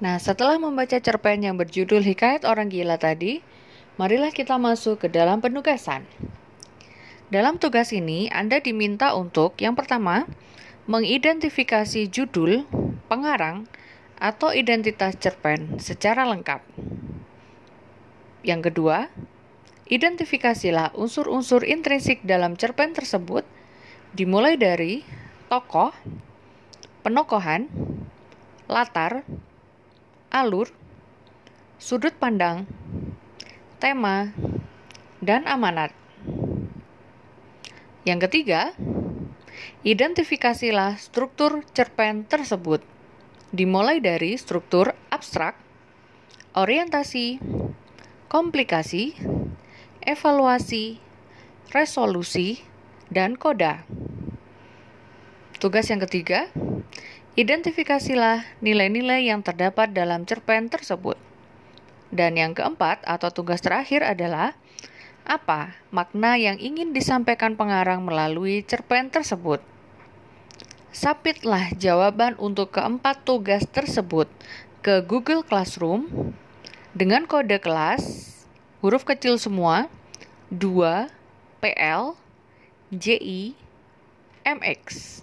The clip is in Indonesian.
Nah, setelah membaca cerpen yang berjudul Hikayat Orang Gila tadi, marilah kita masuk ke dalam penugasan. Dalam tugas ini, Anda diminta untuk yang pertama, mengidentifikasi judul, pengarang, atau identitas cerpen secara lengkap. Yang kedua, identifikasilah unsur-unsur intrinsik dalam cerpen tersebut, dimulai dari tokoh, penokohan, latar, alur, sudut pandang, tema, dan amanat. Yang ketiga, identifikasilah struktur cerpen tersebut, dimulai dari struktur abstrak, orientasi, komplikasi, evaluasi, resolusi, dan koda. Tugas yang ketiga, Identifikasilah nilai-nilai yang terdapat dalam cerpen tersebut. Dan yang keempat atau tugas terakhir adalah apa makna yang ingin disampaikan pengarang melalui cerpen tersebut. Sapitlah jawaban untuk keempat tugas tersebut ke Google Classroom dengan kode kelas huruf kecil semua 2 PL JI MX.